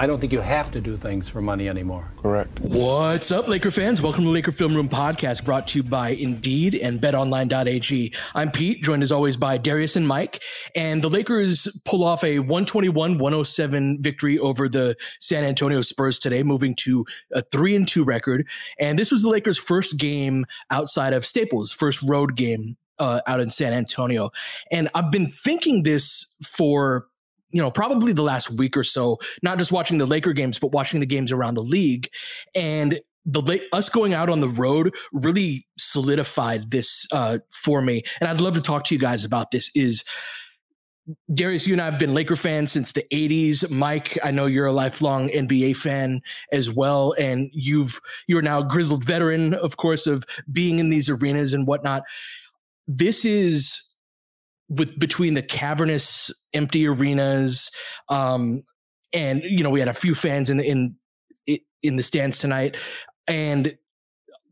I don't think you have to do things for money anymore. Correct. What's up, Laker fans? Welcome to the Laker Film Room Podcast, brought to you by Indeed and BetOnline.ag. I'm Pete, joined as always by Darius and Mike. And the Lakers pull off a 121-107 victory over the San Antonio Spurs today, moving to a three and two record. And this was the Lakers' first game outside of Staples, first road game uh, out in San Antonio. And I've been thinking this for you know, probably the last week or so, not just watching the Laker games, but watching the games around the league. And the us going out on the road really solidified this uh, for me. And I'd love to talk to you guys about this. Is Darius, you and I have been Laker fans since the 80s. Mike, I know you're a lifelong NBA fan as well. And you've, you're now a grizzled veteran, of course, of being in these arenas and whatnot. This is with between the cavernous empty arenas um and you know we had a few fans in the in in the stands tonight and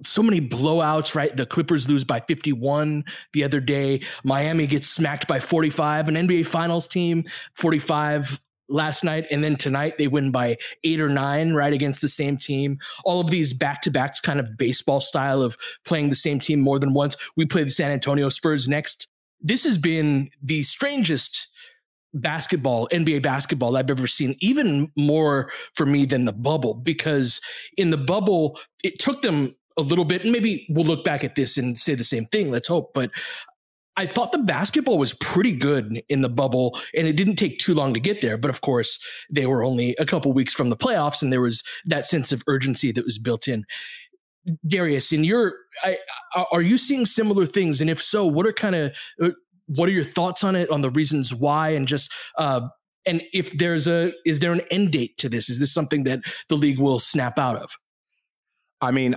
so many blowouts, right? The Clippers lose by 51 the other day. Miami gets smacked by 45, an NBA Finals team, 45 last night. And then tonight they win by eight or nine, right? Against the same team. All of these back to backs, kind of baseball style of playing the same team more than once. We play the San Antonio Spurs next this has been the strangest basketball, NBA basketball I've ever seen, even more for me than the bubble, because in the bubble, it took them a little bit, and maybe we'll look back at this and say the same thing. Let's hope. But I thought the basketball was pretty good in the bubble, and it didn't take too long to get there. But of course, they were only a couple weeks from the playoffs, and there was that sense of urgency that was built in. Darius, in your, I, are you seeing similar things? And if so, what are kind of, uh, what are your thoughts on it, on the reasons why, and just, uh, and if there's a, is there an end date to this? Is this something that the league will snap out of? I mean,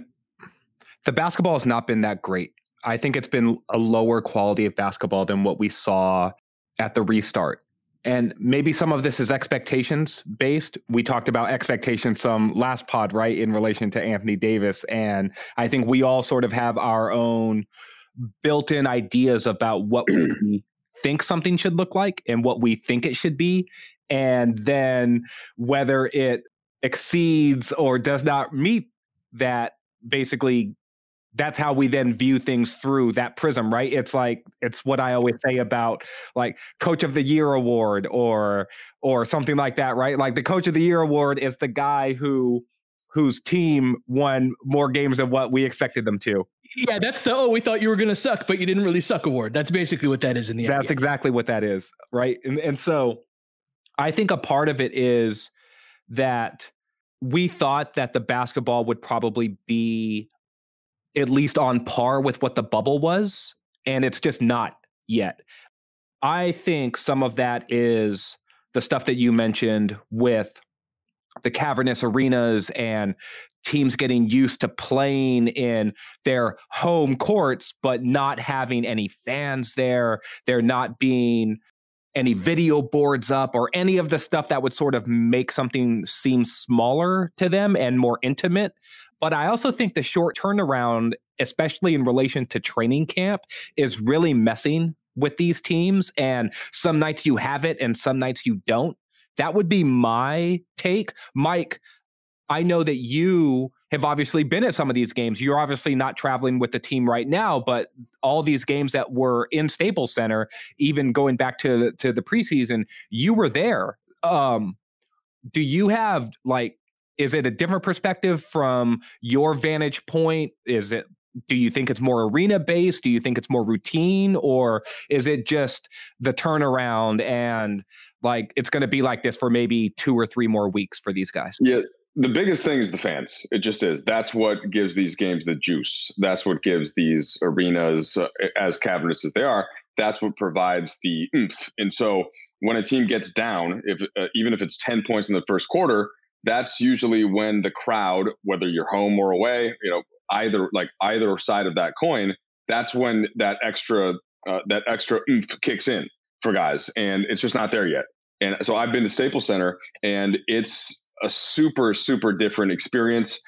the basketball has not been that great. I think it's been a lower quality of basketball than what we saw at the restart and maybe some of this is expectations based. We talked about expectations some last pod, right, in relation to Anthony Davis. And I think we all sort of have our own built in ideas about what we think something should look like and what we think it should be. And then whether it exceeds or does not meet that basically that's how we then view things through that prism right? It's like it's what i always say about like coach of the year award or or something like that right? Like the coach of the year award is the guy who whose team won more games than what we expected them to. Yeah that's the oh we thought you were going to suck but you didn't really suck award. That's basically what that is in the end. that's exactly what that is right? And and so i think a part of it is that we thought that the basketball would probably be at least on par with what the bubble was, and it's just not yet. I think some of that is the stuff that you mentioned with the cavernous arenas and teams getting used to playing in their home courts, but not having any fans there. There not being any video boards up or any of the stuff that would sort of make something seem smaller to them and more intimate. But I also think the short turnaround, especially in relation to training camp, is really messing with these teams. And some nights you have it and some nights you don't. That would be my take. Mike, I know that you have obviously been at some of these games. You're obviously not traveling with the team right now, but all these games that were in Staples Center, even going back to to the preseason, you were there. Um, do you have like is it a different perspective from your vantage point? Is it do you think it's more arena based? Do you think it's more routine? Or is it just the turnaround and like it's going to be like this for maybe two or three more weeks for these guys? Yeah, the biggest thing is the fans. It just is. That's what gives these games the juice. That's what gives these arenas, uh, as cavernous as they are, that's what provides the oomph. And so when a team gets down, if uh, even if it's 10 points in the first quarter, that's usually when the crowd, whether you're home or away, you know, either like either side of that coin, that's when that extra uh, that extra oomph kicks in for guys, and it's just not there yet. And so I've been to Staples Center, and it's a super super different experience.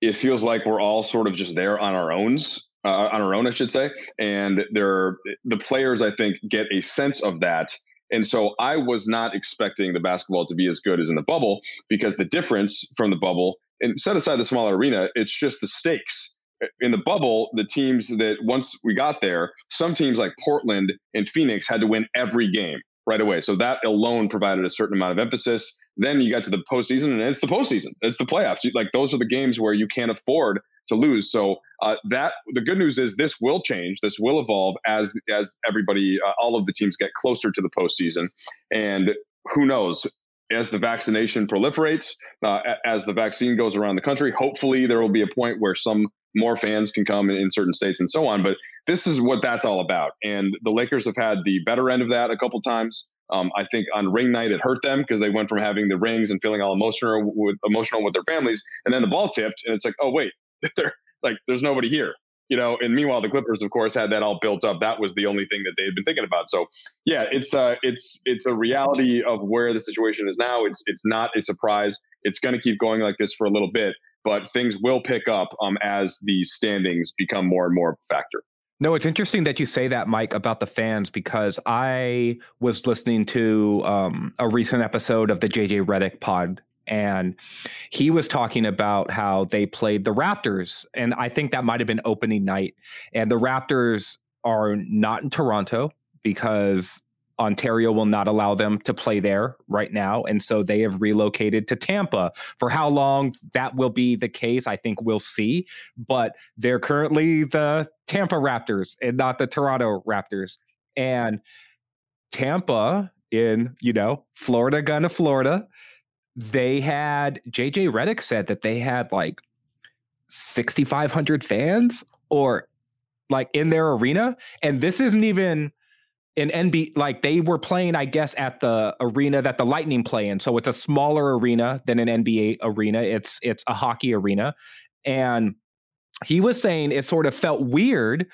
It feels like we're all sort of just there on our owns, uh, on our own, I should say. And there, the players I think get a sense of that. And so I was not expecting the basketball to be as good as in the bubble because the difference from the bubble, and set aside the smaller arena, it's just the stakes in the bubble, the teams that once we got there, some teams like Portland and Phoenix had to win every game right away. So that alone provided a certain amount of emphasis. Then you got to the postseason, and it's the postseason. It's the playoffs. Like those are the games where you can't afford to lose. So uh, that the good news is this will change. This will evolve as as everybody, uh, all of the teams get closer to the postseason, and who knows. As the vaccination proliferates, uh, as the vaccine goes around the country, hopefully there will be a point where some more fans can come in, in certain states and so on. But this is what that's all about. And the Lakers have had the better end of that a couple times. Um, I think on ring night it hurt them because they went from having the rings and feeling all emotional with emotional with their families, and then the ball tipped, and it's like, oh wait, they're like there's nobody here, you know. And meanwhile, the Clippers, of course, had that all built up. That was the only thing that they had been thinking about. So yeah, it's uh, it's it's a reality of where the situation is now. It's it's not a surprise. It's going to keep going like this for a little bit, but things will pick up um, as the standings become more and more factor. No, it's interesting that you say that, Mike, about the fans because I was listening to um, a recent episode of the JJ Redick pod, and he was talking about how they played the Raptors, and I think that might have been opening night. And the Raptors are not in Toronto because Ontario will not allow them to play there right now. And so they have relocated to Tampa. For how long that will be the case, I think we'll see. But they're currently the Tampa Raptors and not the Toronto Raptors. And Tampa in, you know, Florida, gonna Florida, they had JJ Redick said that they had like 6,500 fans or like in their arena. And this isn't even an NB like they were playing, I guess, at the arena that the Lightning play in. So it's a smaller arena than an NBA arena. It's it's a hockey arena. And he was saying it sort of felt weird,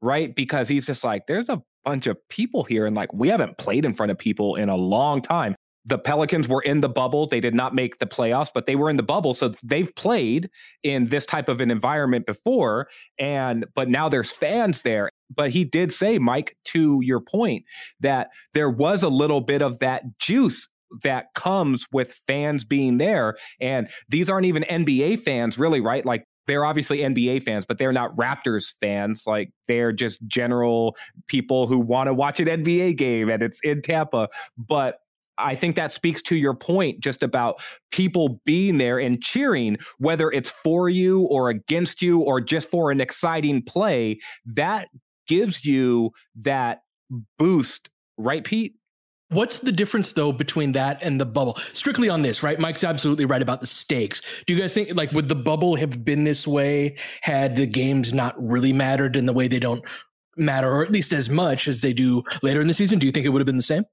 right? Because he's just like, there's a bunch of people here, and like we haven't played in front of people in a long time the Pelicans were in the bubble. They did not make the playoffs, but they were in the bubble. So they've played in this type of an environment before. And, but now there's fans there. But he did say, Mike, to your point, that there was a little bit of that juice that comes with fans being there. And these aren't even NBA fans, really, right? Like they're obviously NBA fans, but they're not Raptors fans. Like they're just general people who want to watch an NBA game and it's in Tampa. But I think that speaks to your point just about people being there and cheering, whether it's for you or against you or just for an exciting play. That gives you that boost, right, Pete? What's the difference though between that and the bubble? Strictly on this, right? Mike's absolutely right about the stakes. Do you guys think like would the bubble have been this way had the games not really mattered in the way they don't matter, or at least as much as they do later in the season? Do you think it would have been the same?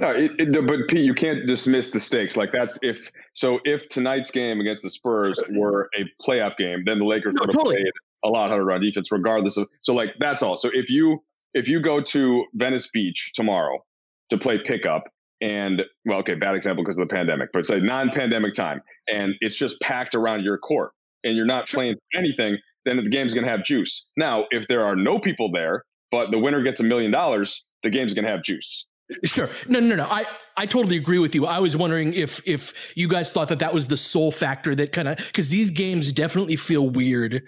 No, it, it, but Pete, you can't dismiss the stakes. Like that's if so. If tonight's game against the Spurs were a playoff game, then the Lakers no, would have totally. played a lot harder on defense, regardless of. So like that's all. So if you if you go to Venice Beach tomorrow to play pickup and well, okay, bad example because of the pandemic, but say non-pandemic time, and it's just packed around your court, and you're not sure. playing anything, then the game's going to have juice. Now, if there are no people there, but the winner gets a million dollars, the game's going to have juice. Sure. No, no, no. I, I totally agree with you. I was wondering if if you guys thought that that was the sole factor that kind of because these games definitely feel weird,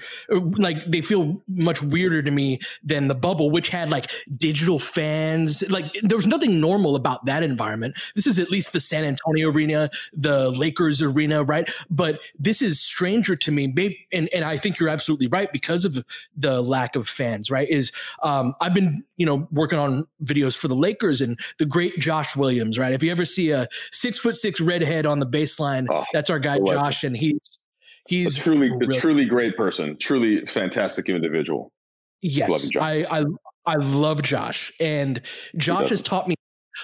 like they feel much weirder to me than the bubble, which had like digital fans. Like there was nothing normal about that environment. This is at least the San Antonio arena, the Lakers arena, right? But this is stranger to me. Maybe, and and I think you're absolutely right because of the lack of fans. Right? Is um, I've been you know working on videos for the Lakers and the great Josh Williams, right? If you ever see a six foot six redhead on the baseline, oh, that's our guy Josh, and he's he's a truly really, a truly great person, truly fantastic individual. Yes, I, I I love Josh, and Josh has taught me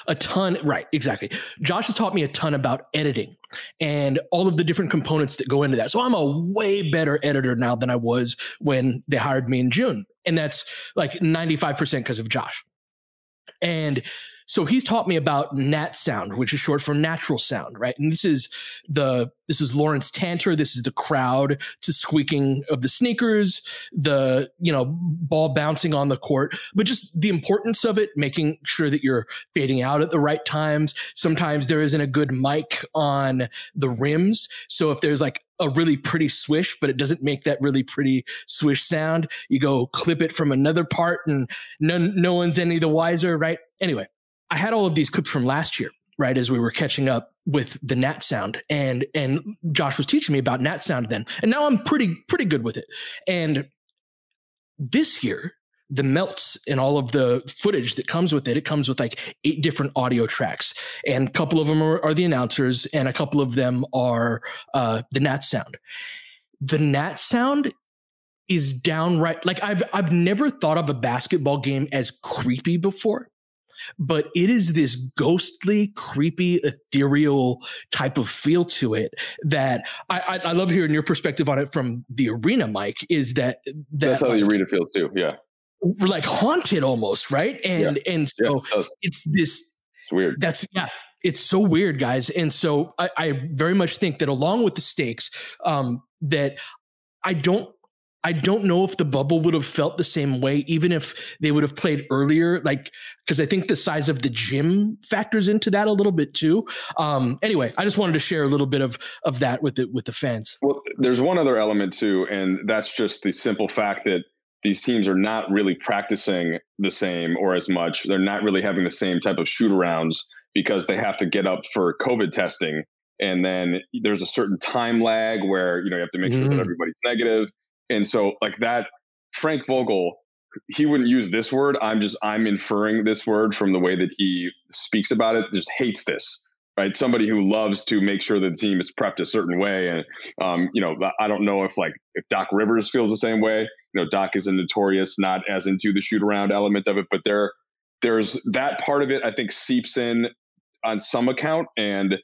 a ton. Right, exactly. Josh has taught me a ton about editing and all of the different components that go into that. So I'm a way better editor now than I was when they hired me in June, and that's like 95 percent because of Josh. And so he's taught me about nat sound, which is short for natural sound, right? And this is the this is Lawrence Tanter. This is the crowd to squeaking of the sneakers, the you know ball bouncing on the court, but just the importance of it, making sure that you're fading out at the right times. Sometimes there isn't a good mic on the rims, so if there's like a really pretty swish, but it doesn't make that really pretty swish sound. You go clip it from another part, and no no one's any the wiser, right? Anyway, I had all of these clips from last year, right? As we were catching up with the Nat sound and, and Josh was teaching me about Nat sound then. And now I'm pretty, pretty good with it. And this year, the melts and all of the footage that comes with it, it comes with like eight different audio tracks. And a couple of them are, are the announcers and a couple of them are uh, the Nat sound. The Nat sound is downright like I've I've never thought of a basketball game as creepy before but it is this ghostly, creepy, ethereal type of feel to it that I, I, I love hearing your perspective on it from the arena, Mike. Is that, that that's how the arena feels too? Yeah, like haunted almost, right? And yeah. and so yeah, it's this it's weird. That's yeah. It's so weird, guys. And so I, I very much think that along with the stakes, um, that I don't I don't know if the bubble would have felt the same way, even if they would have played earlier. Like, because I think the size of the gym factors into that a little bit too. Um, anyway, I just wanted to share a little bit of of that with the with the fans. Well, there's one other element too, and that's just the simple fact that these teams are not really practicing the same or as much. They're not really having the same type of shoot arounds because they have to get up for COVID testing. And then there's a certain time lag where you know you have to make sure mm. that everybody's negative and so like that, Frank Vogel, he wouldn't use this word. I'm just I'm inferring this word from the way that he speaks about it. Just hates this, right? Somebody who loves to make sure that the team is prepped a certain way. And um, you know, I don't know if like if Doc Rivers feels the same way. You know, Doc is a notorious not as into the shoot around element of it, but there there's that part of it. I think seeps in on some account, and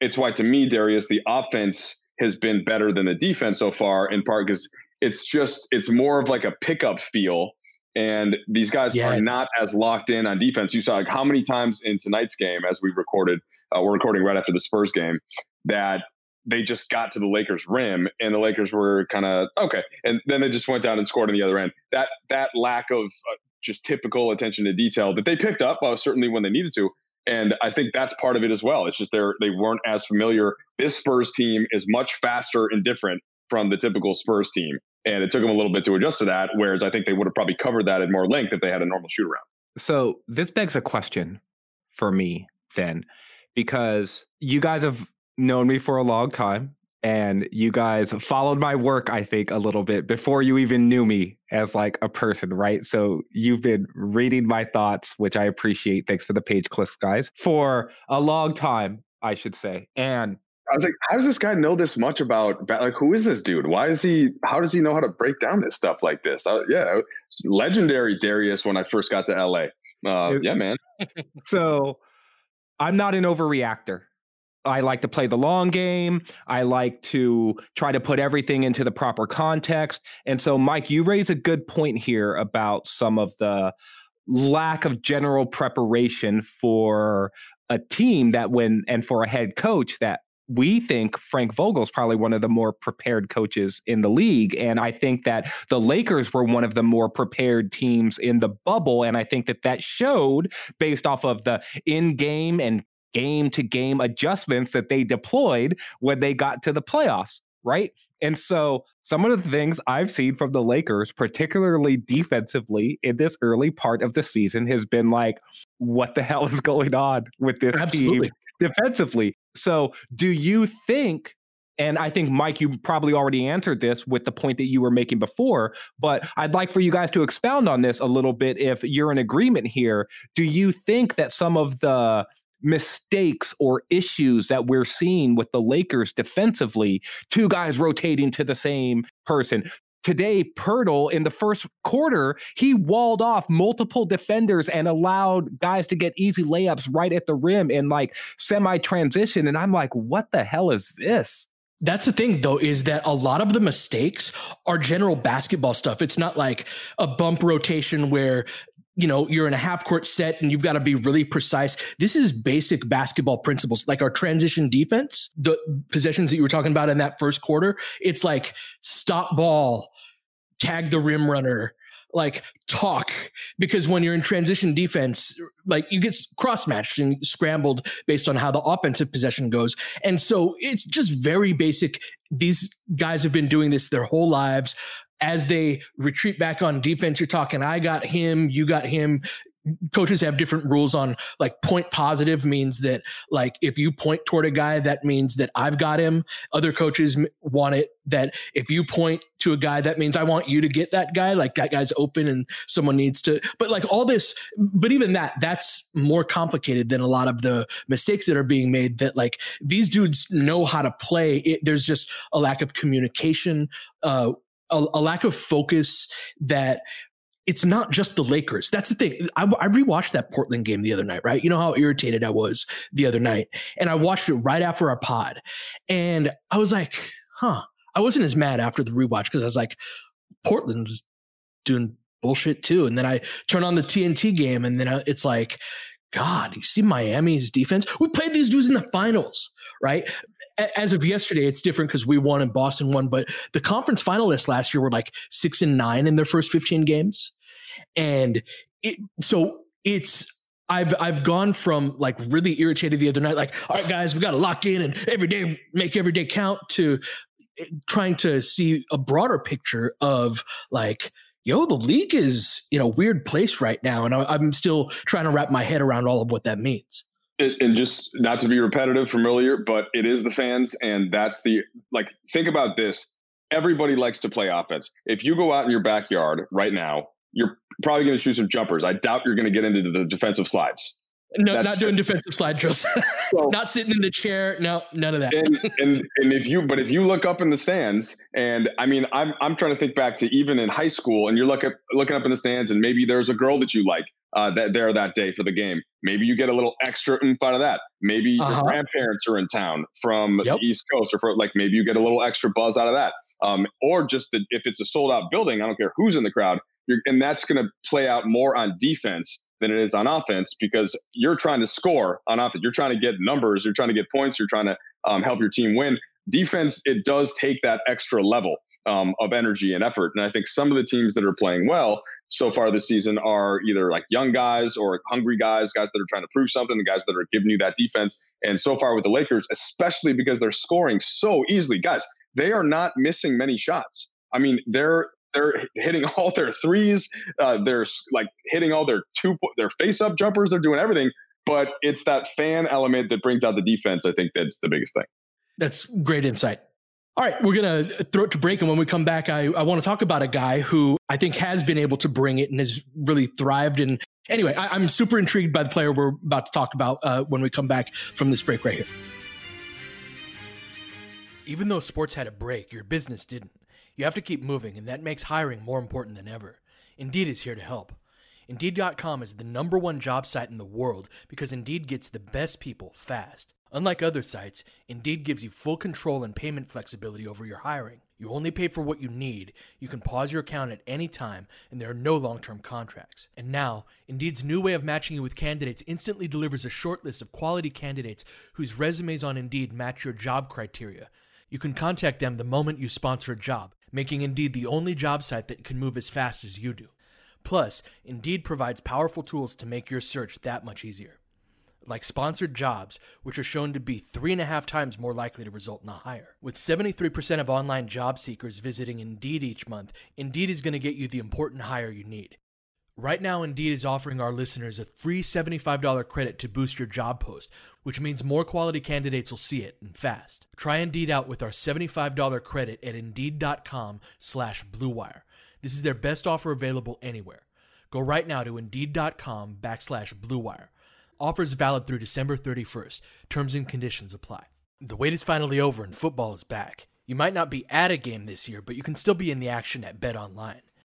it's why to me, Darius, the offense has been better than the defense so far. In part because it's just it's more of like a pickup feel and these guys yeah. are not as locked in on defense. You saw like how many times in tonight's game, as we recorded, uh, we're recording right after the Spurs game, that they just got to the Lakers rim and the Lakers were kind of okay, and then they just went down and scored on the other end. That that lack of uh, just typical attention to detail that they picked up uh, certainly when they needed to. And I think that's part of it as well. It's just they're they weren't as familiar. This Spurs team is much faster and different from the typical Spurs team. And it took them a little bit to adjust to that. Whereas I think they would have probably covered that at more length if they had a normal shoot around. So this begs a question for me then, because you guys have known me for a long time and you guys followed my work i think a little bit before you even knew me as like a person right so you've been reading my thoughts which i appreciate thanks for the page clicks guys for a long time i should say and I was like, how does this guy know this much about like who is this dude? Why is he? How does he know how to break down this stuff like this? I, yeah, legendary Darius when I first got to LA. Uh, yeah, man. so I'm not an overreactor. I like to play the long game. I like to try to put everything into the proper context. And so, Mike, you raise a good point here about some of the lack of general preparation for a team that when and for a head coach that we think Frank Vogel is probably one of the more prepared coaches in the league. And I think that the Lakers were one of the more prepared teams in the bubble. And I think that that showed based off of the in game and game to game adjustments that they deployed when they got to the playoffs. Right. And so some of the things I've seen from the Lakers, particularly defensively in this early part of the season, has been like, what the hell is going on with this Absolutely. team defensively? So, do you think and I think, Mike, you probably already answered this with the point that you were making before, but I'd like for you guys to expound on this a little bit if you're in agreement here. Do you think that some of the mistakes or issues that we're seeing with the Lakers defensively, two guys rotating to the same person, today Poeltl in the first quarter, he walled off multiple defenders and allowed guys to get easy layups right at the rim in like semi transition. And I'm like, what the hell is this? That's the thing, though, is that a lot of the mistakes are general basketball stuff. It's not like a bump rotation where you know you're in a half court set and you've got to be really precise. This is basic basketball principles like our transition defense the possessions that you were talking about in that first quarter it's like stop ball tag the rim runner like talk. Because when you're in transition defense like you get cross matched and scrambled based on how the offensive possession goes. And so it's just very basic. These guys have been doing this their whole lives as they retreat back on defense, you're talking, I got him, you got him. Coaches have different rules on like point positive means that like if you point toward a guy, that means that I've got him. Other coaches want it that if you point to a guy, that means I want you to get that guy. Like that guy's open and someone needs to, but like all this, but even that, that's more complicated than a lot of the mistakes that are being made that like these dudes know how to play. It, there's just a lack of communication, uh, a, a lack of focus that it's not just the Lakers. That's the thing. I, I, rewatched that Portland game the other night, right? You know how irritated I was the other night. And I watched it right after our pod. And I was like, huh. I wasn't as mad after the rewatch because I was like, Portland was doing bullshit too. And then I turn on the TNT game and then it's like, God, you see Miami's defense? We played these dudes in the finals, right? As of yesterday, it's different because we won and Boston won, but the conference finalists last year were like six and nine in their first 15 games. And it, so it's, I've I've gone from like really irritated the other night, like, all right, guys, we got to lock in and every day make every day count to eh, trying to see a broader picture of like, yo, the league is in a weird place right now. And I'm still trying to wrap my head around all of what that means. And just not to be repetitive from earlier, but it is the fans. And that's the, like, think about this. Everybody likes to play offense. If you go out in your backyard right now, you're probably going to shoot some jumpers. I doubt you're going to get into the defensive slides. No, That's, not doing defensive slide drills. So, not sitting in the chair. No, none of that. and, and and if you but if you look up in the stands, and I mean, I'm I'm trying to think back to even in high school, and you're looking looking up in the stands, and maybe there's a girl that you like uh, that there that day for the game. Maybe you get a little extra oomph out of that. Maybe uh-huh. your grandparents are in town from yep. the East Coast, or for like maybe you get a little extra buzz out of that. Um, or just the, if it's a sold out building, I don't care who's in the crowd, and that's going to play out more on defense than it is on offense because you're trying to score on offense. You're trying to get numbers. You're trying to get points. You're trying to um, help your team win. Defense, it does take that extra level um, of energy and effort. And I think some of the teams that are playing well so far this season are either like young guys or hungry guys, guys that are trying to prove something, the guys that are giving you that defense. And so far with the Lakers, especially because they're scoring so easily, guys, they are not missing many shots. I mean, they're they're hitting all their threes. Uh, they're like hitting all their two their face up jumpers. They're doing everything, but it's that fan element that brings out the defense. I think that's the biggest thing. That's great insight. All right, we're going to throw it to break. And when we come back, I, I want to talk about a guy who I think has been able to bring it and has really thrived. And anyway, I, am super intrigued by the player we're about to talk about uh, when we come back from this break right here. Even though sports had a break, your business didn't. You have to keep moving, and that makes hiring more important than ever. Indeed is here to help. Indeed.com is the number one job site in the world because Indeed gets the best people fast. Unlike other sites, Indeed gives you full control and payment flexibility over your hiring. You only pay for what you need. You can pause your account at any time, and there are no long term contracts. And now, Indeed's new way of matching you with candidates instantly delivers a short list of quality candidates whose resumes on Indeed match your job criteria. You can contact them the moment you sponsor a job, making Indeed the only job site that can move as fast as you do. Plus, Indeed provides powerful tools to make your search that much easier like sponsored jobs, which are shown to be three and a half times more likely to result in a hire. With 73% of online job seekers visiting Indeed each month, Indeed is going to get you the important hire you need. Right now, Indeed is offering our listeners a free $75 credit to boost your job post, which means more quality candidates will see it and fast. Try Indeed out with our $75 credit at Indeed.com slash BlueWire. This is their best offer available anywhere. Go right now to Indeed.com backslash BlueWire. Offers valid through December 31st. Terms and conditions apply. The wait is finally over and football is back. You might not be at a game this year, but you can still be in the action at Bet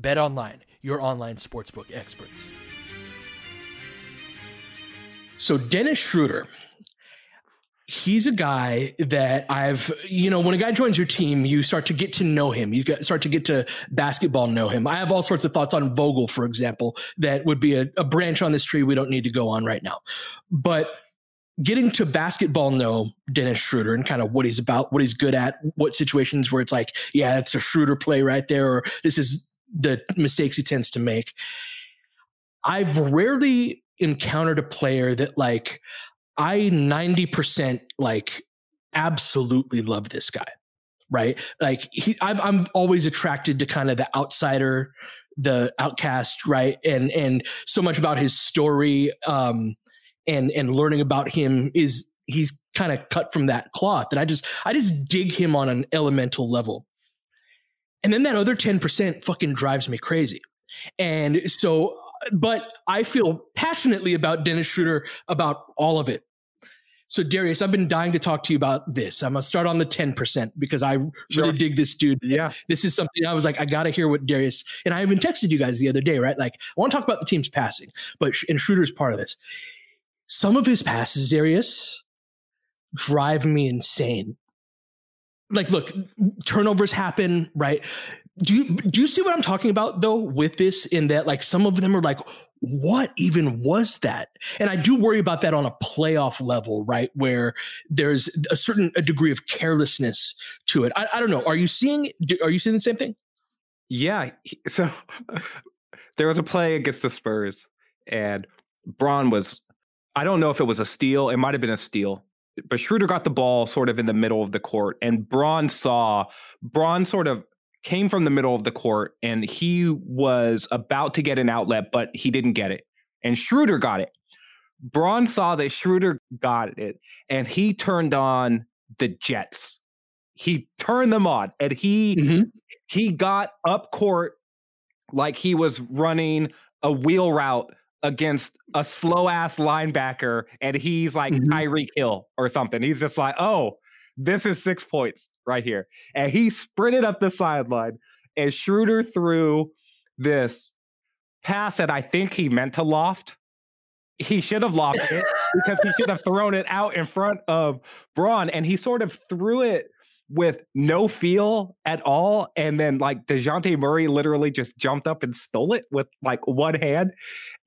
Bet Online, your online sportsbook experts. So Dennis Schroeder he's a guy that I've, you know, when a guy joins your team, you start to get to know him. You start to get to basketball know him. I have all sorts of thoughts on Vogel, for example, that would be a, a branch on this tree we don't need to go on right now. But getting to basketball know Dennis Schroeder and kind of what he's about, what he's good at, what situations where it's like, yeah, it's a Schroeder play right there, or this is the mistakes he tends to make. I've rarely encountered a player that like I 90% like absolutely love this guy. Right. Like he, I'm, I'm always attracted to kind of the outsider, the outcast. Right. And, and so much about his story, um, and, and learning about him is he's kind of cut from that cloth that I just, I just dig him on an elemental level. And then that other 10% fucking drives me crazy. And so, but I feel passionately about Dennis Schroeder about all of it. So Darius, I've been dying to talk to you about this. I'm gonna start on the 10% because I really sure. dig this dude. Yeah. This is something I was like, I gotta hear what Darius and I even texted you guys the other day, right? Like, I want to talk about the team's passing, but and Schroeder's part of this. Some of his passes, Darius, drive me insane. Like, look, turnovers happen, right? Do you do you see what I'm talking about though with this? In that, like, some of them are like, what even was that? And I do worry about that on a playoff level, right? Where there's a certain a degree of carelessness to it. I, I don't know. Are you seeing? Are you seeing the same thing? Yeah. So there was a play against the Spurs, and Bron was. I don't know if it was a steal. It might have been a steal, but Schroeder got the ball sort of in the middle of the court, and Bron saw Bron sort of came from the middle of the court and he was about to get an outlet, but he didn't get it. And Schroeder got it. Bron saw that Schroeder got it and he turned on the Jets. He turned them on and he mm-hmm. he got up court like he was running a wheel route against a slow ass linebacker and he's like mm-hmm. Tyreek Hill or something. He's just like, oh, this is six points right here. And he sprinted up the sideline and Schroeder threw this pass that I think he meant to loft. He should have lofted it because he should have thrown it out in front of Bron. And he sort of threw it with no feel at all. And then like Dejounte Murray literally just jumped up and stole it with like one hand.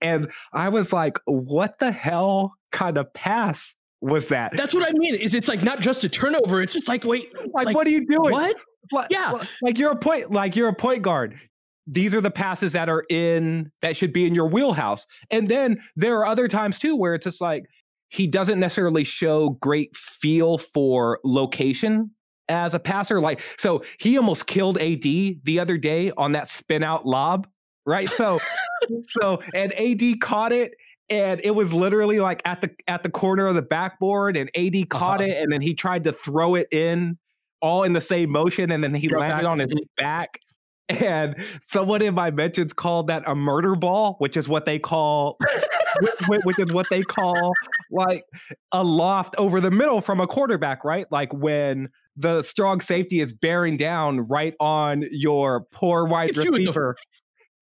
And I was like, what the hell kind of pass was that. That's what I mean. Is it's like not just a turnover. It's just like wait, like, like what are you doing? What? Like, yeah, like you're a point. Like you're a point guard. These are the passes that are in that should be in your wheelhouse. And then there are other times too where it's just like he doesn't necessarily show great feel for location as a passer. Like so, he almost killed AD the other day on that spin out lob. Right. So, so and AD caught it and it was literally like at the at the corner of the backboard, and AD caught uh-huh. it, and then he tried to throw it in, all in the same motion, and then he landed back. on his back. And someone in my mentions called that a murder ball, which is what they call, which is what they call like a loft over the middle from a quarterback, right? Like when the strong safety is bearing down right on your poor wide receiver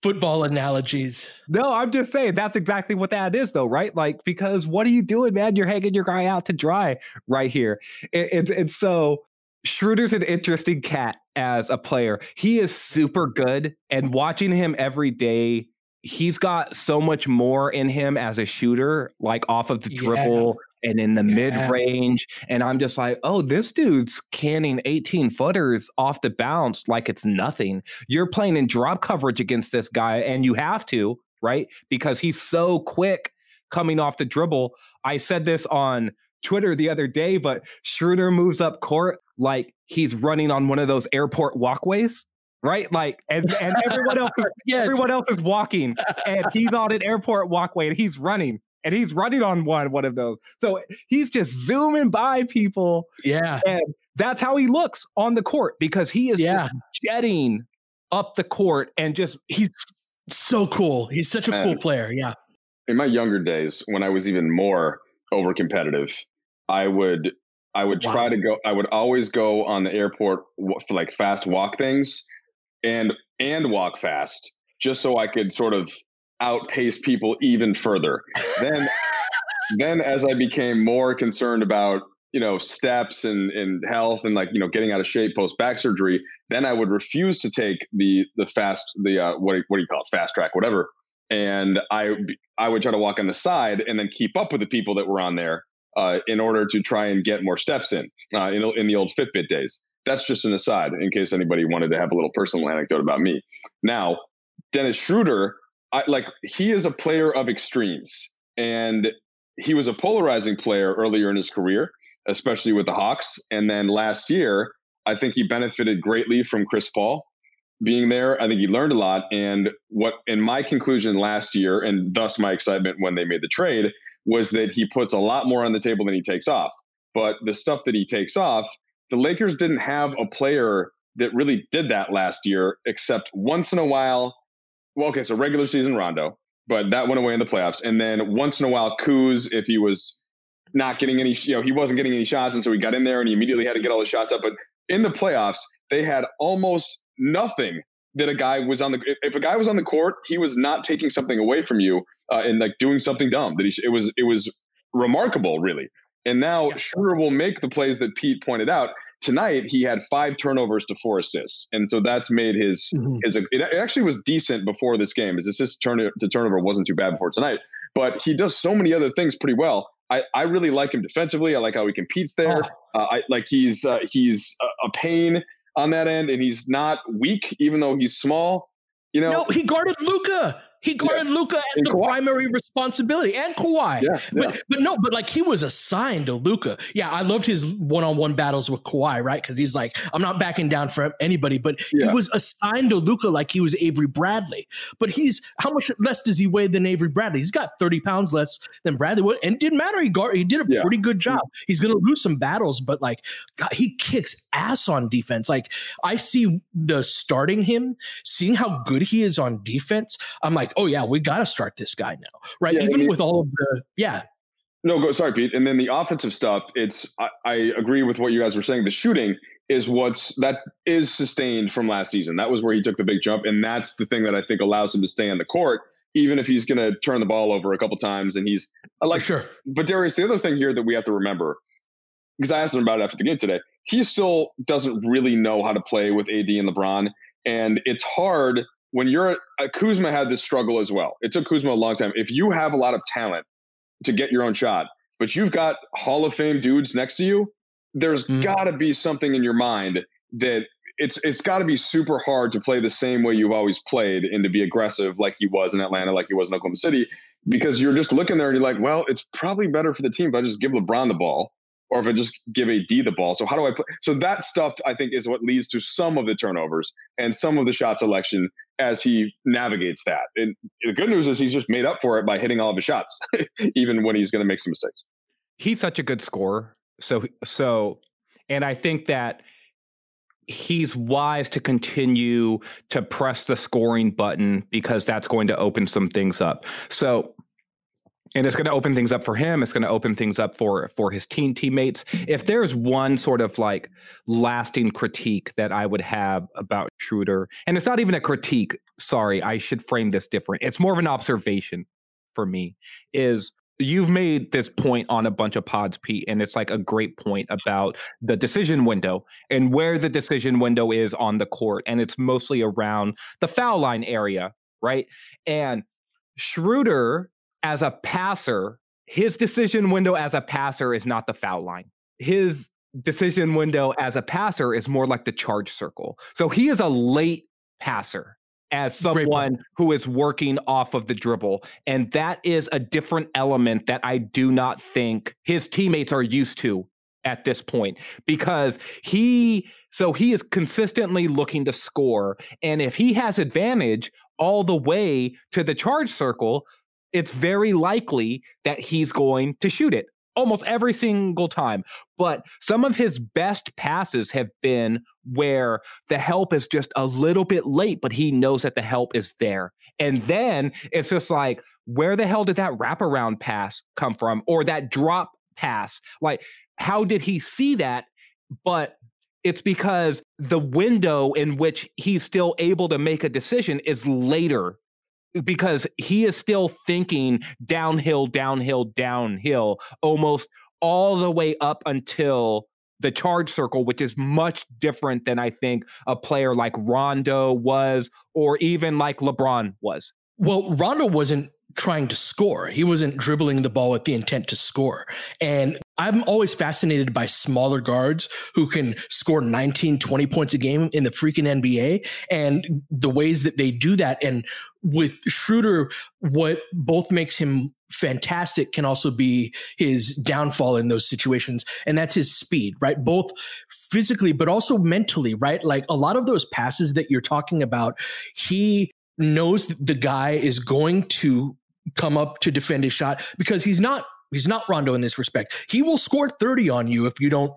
football analogies. No, I'm just saying that's exactly what that is, though, right? Like, because what are you doing, man? You're hanging your guy out to dry right here. And, and, and so Schroeder's an interesting cat as a player. He is super good, and watching him every day, he's got so much more in him as a shooter, like off of the dribble and in the yeah. mid range. And I'm just like, oh, this dude's canning 18 footers off the bounce like it's nothing. You're playing in drop coverage against this guy, and you have to, right? Because he's so quick coming off the dribble. I said this on Twitter the other day, but Schroeder moves up court like he's running on one of those airport walkways right? Like, and, and everyone else, yes. everyone else is walking, and he's on an airport walkway, and he's running, and he's running on one one of those. So he's just zooming by people. Yeah. And that's how he looks on the court because he is yeah. jetting up the court and just he's so cool. He's such a Man, cool player. Yeah. In my younger days, when I was even more over competitive, I would I would wow. try to go I would always go on the airport for like fast walk things and and walk fast just so I could sort of outpace people even further. Then, then as I became more concerned about you know steps and and health and like you know getting out of shape post back surgery, then I would refuse to take the the fast the uh, what what do you call it fast track whatever, and I I would try to walk on the side and then keep up with the people that were on there uh, in order to try and get more steps in uh, in in the old Fitbit days. That's just an aside in case anybody wanted to have a little personal anecdote about me. Now, Dennis Schroeder I like he is a player of extremes, and he was a polarizing player earlier in his career, especially with the Hawks. And then last year, I think he benefited greatly from Chris Paul being there. I think he learned a lot. And what, in my conclusion last year, and thus my excitement when they made the trade, was that he puts a lot more on the table than he takes off. But the stuff that he takes off, the Lakers didn't have a player that really did that last year, except once in a while well, okay, so regular season Rondo, but that went away in the playoffs. And then once in a while, Kuz, if he was not getting any, you know, he wasn't getting any shots, and so he got in there and he immediately had to get all the shots up. But in the playoffs, they had almost nothing that a guy was on the. If a guy was on the court, he was not taking something away from you uh, and like doing something dumb. That he, it was it was remarkable, really. And now yeah. Schroeder will make the plays that Pete pointed out tonight he had five turnovers to four assists, and so that's made his mm-hmm. his. It actually was decent before this game. His assist turn to turnover wasn't too bad before tonight, but he does so many other things pretty well. I, I really like him defensively. I like how he competes there. Oh. Uh, I like he's uh, he's a, a pain on that end, and he's not weak, even though he's small. You know, no, he guarded Luka. He guarded yeah. Luka as the Kawhi. primary responsibility and Kawhi. Yeah, but yeah. but no, but like he was assigned to Luka. Yeah, I loved his one-on-one battles with Kawhi, right? Because he's like, I'm not backing down for anybody, but he was assigned to Luka like he was Avery Bradley. But he's how much less does he weigh than Avery Bradley? He's got 30 pounds less than Bradley. And it didn't matter. He guard, he did a pretty good job. Mm-hmm. He's gonna lose some battles, but like God, he kicks ass on defense. Like I see the starting him, seeing how good he is on defense. I'm like, oh yeah, we got to start this guy now, right? Yeah, Even with all of the, yeah. No, go. Sorry, Pete. And then the offensive stuff. It's I, I agree with what you guys were saying. The shooting is what's that is sustained from last season. That was where he took the big jump, and that's the thing that I think allows him to stay on the court, even if he's going to turn the ball over a couple times. And he's I like sure. But Darius, the other thing here that we have to remember, because I asked him about it after the game today, he still doesn't really know how to play with AD and LeBron, and it's hard when you're uh, Kuzma had this struggle as well. It took Kuzma a long time. If you have a lot of talent to get your own shot, but you've got Hall of Fame dudes next to you, there's mm. got to be something in your mind that it's it's got to be super hard to play the same way you've always played and to be aggressive like he was in Atlanta, like he was in Oklahoma City, because you're just looking there and you're like, well, it's probably better for the team if I just give LeBron the ball or if I just give AD the ball. So how do I play? So that stuff I think is what leads to some of the turnovers and some of the shot selection as he navigates that. And the good news is he's just made up for it by hitting all of his shots, even when he's going to make some mistakes. He's such a good scorer. So so, and I think that he's wise to continue to press the scoring button because that's going to open some things up. So and it's going to open things up for him it's going to open things up for for his team teammates if there's one sort of like lasting critique that i would have about schroeder and it's not even a critique sorry i should frame this different it's more of an observation for me is you've made this point on a bunch of pods, Pete, and it's like a great point about the decision window and where the decision window is on the court. And it's mostly around the foul line area, right? And Schroeder, as a passer, his decision window as a passer is not the foul line. His decision window as a passer is more like the charge circle. So he is a late passer as someone who is working off of the dribble. And that is a different element that I do not think his teammates are used to at this point because he so he is consistently looking to score and if he has advantage all the way to the charge circle it's very likely that he's going to shoot it almost every single time. But some of his best passes have been where the help is just a little bit late, but he knows that the help is there. And then it's just like, where the hell did that wraparound pass come from? Or that drop pass? Like, how did he see that? But it's because the window in which he's still able to make a decision is later because he is still thinking downhill, downhill, downhill, almost all the way up until the charge circle, which is much different than I think a player like Rondo was, or even like LeBron was. Well, Rondo wasn't trying to score. He wasn't dribbling the ball with the intent to score. And I'm always fascinated by smaller guards who can score 19, 20 points a game in the freaking NBA and the ways that they do that. And with Schroeder, what both makes him fantastic can also be his downfall in those situations. And that's his speed, right? Both physically, but also mentally, right? Like a lot of those passes that you're talking about, he knows the guy is going to come up to defend his shot because he's not he's not Rondo in this respect. He will score 30 on you if you don't